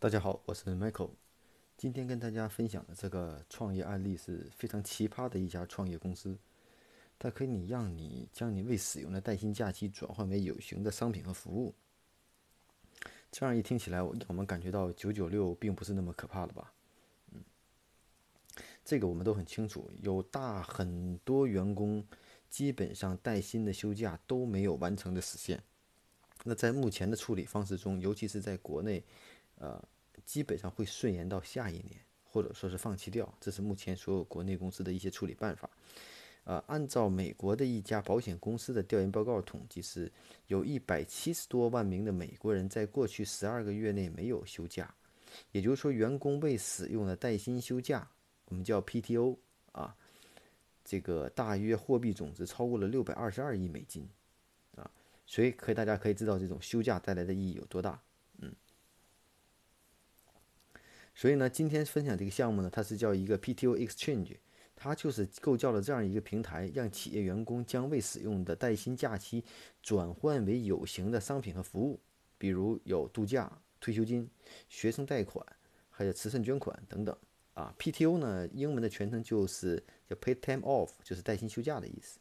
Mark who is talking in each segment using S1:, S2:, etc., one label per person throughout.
S1: 大家好，我是 Michael。今天跟大家分享的这个创业案例是非常奇葩的一家创业公司，它可以让你将你未使用的带薪假期转换为有形的商品和服务。这样一听起来，我我们感觉到九九六并不是那么可怕了吧？嗯，这个我们都很清楚，有大很多员工基本上带薪的休假都没有完成的实现。那在目前的处理方式中，尤其是在国内。呃，基本上会顺延到下一年，或者说是放弃掉。这是目前所有国内公司的一些处理办法。呃，按照美国的一家保险公司的调研报告统计，是有一百七十多万名的美国人在过去十二个月内没有休假，也就是说，员工未使用的带薪休假，我们叫 PTO 啊，这个大约货币总值超过了六百二十二亿美金啊，所以可以大家可以知道这种休假带来的意义有多大。所以呢，今天分享这个项目呢，它是叫一个 PTO Exchange，它就是构造了这样一个平台，让企业员工将未使用的带薪假期转换为有形的商品和服务，比如有度假、退休金、学生贷款，还有慈善捐款等等。啊，PTO 呢，英文的全称就是叫 Paid Time Off，就是带薪休假的意思。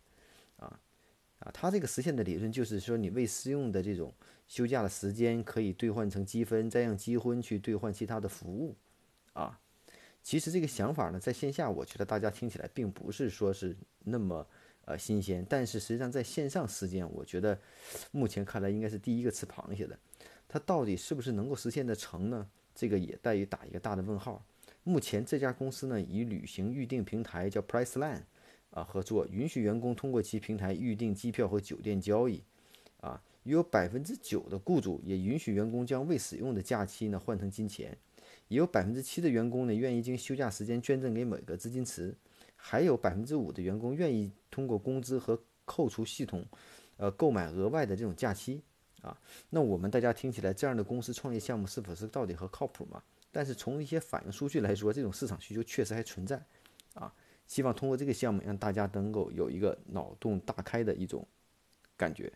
S1: 啊啊，它这个实现的理论就是说，你未使用的这种休假的时间可以兑换成积分，再用积分去兑换其他的服务。啊，其实这个想法呢，在线下我觉得大家听起来并不是说是那么呃新鲜，但是实际上在线上实践，我觉得目前看来应该是第一个吃螃蟹的。它到底是不是能够实现的成呢？这个也待于打一个大的问号。目前这家公司呢，与旅行预订平台叫 Priceline 啊合作，允许员工通过其平台预订机票和酒店交易。啊，约有百分之九的雇主也允许员工将未使用的假期呢换成金钱。也有百分之七的员工呢，愿意将休假时间捐赠给某个资金池，还有百分之五的员工愿意通过工资和扣除系统，呃，购买额外的这种假期啊。那我们大家听起来，这样的公司创业项目是否是到底和靠谱嘛？但是从一些反应数据来说，这种市场需求确实还存在啊。希望通过这个项目，让大家能够有一个脑洞大开的一种感觉。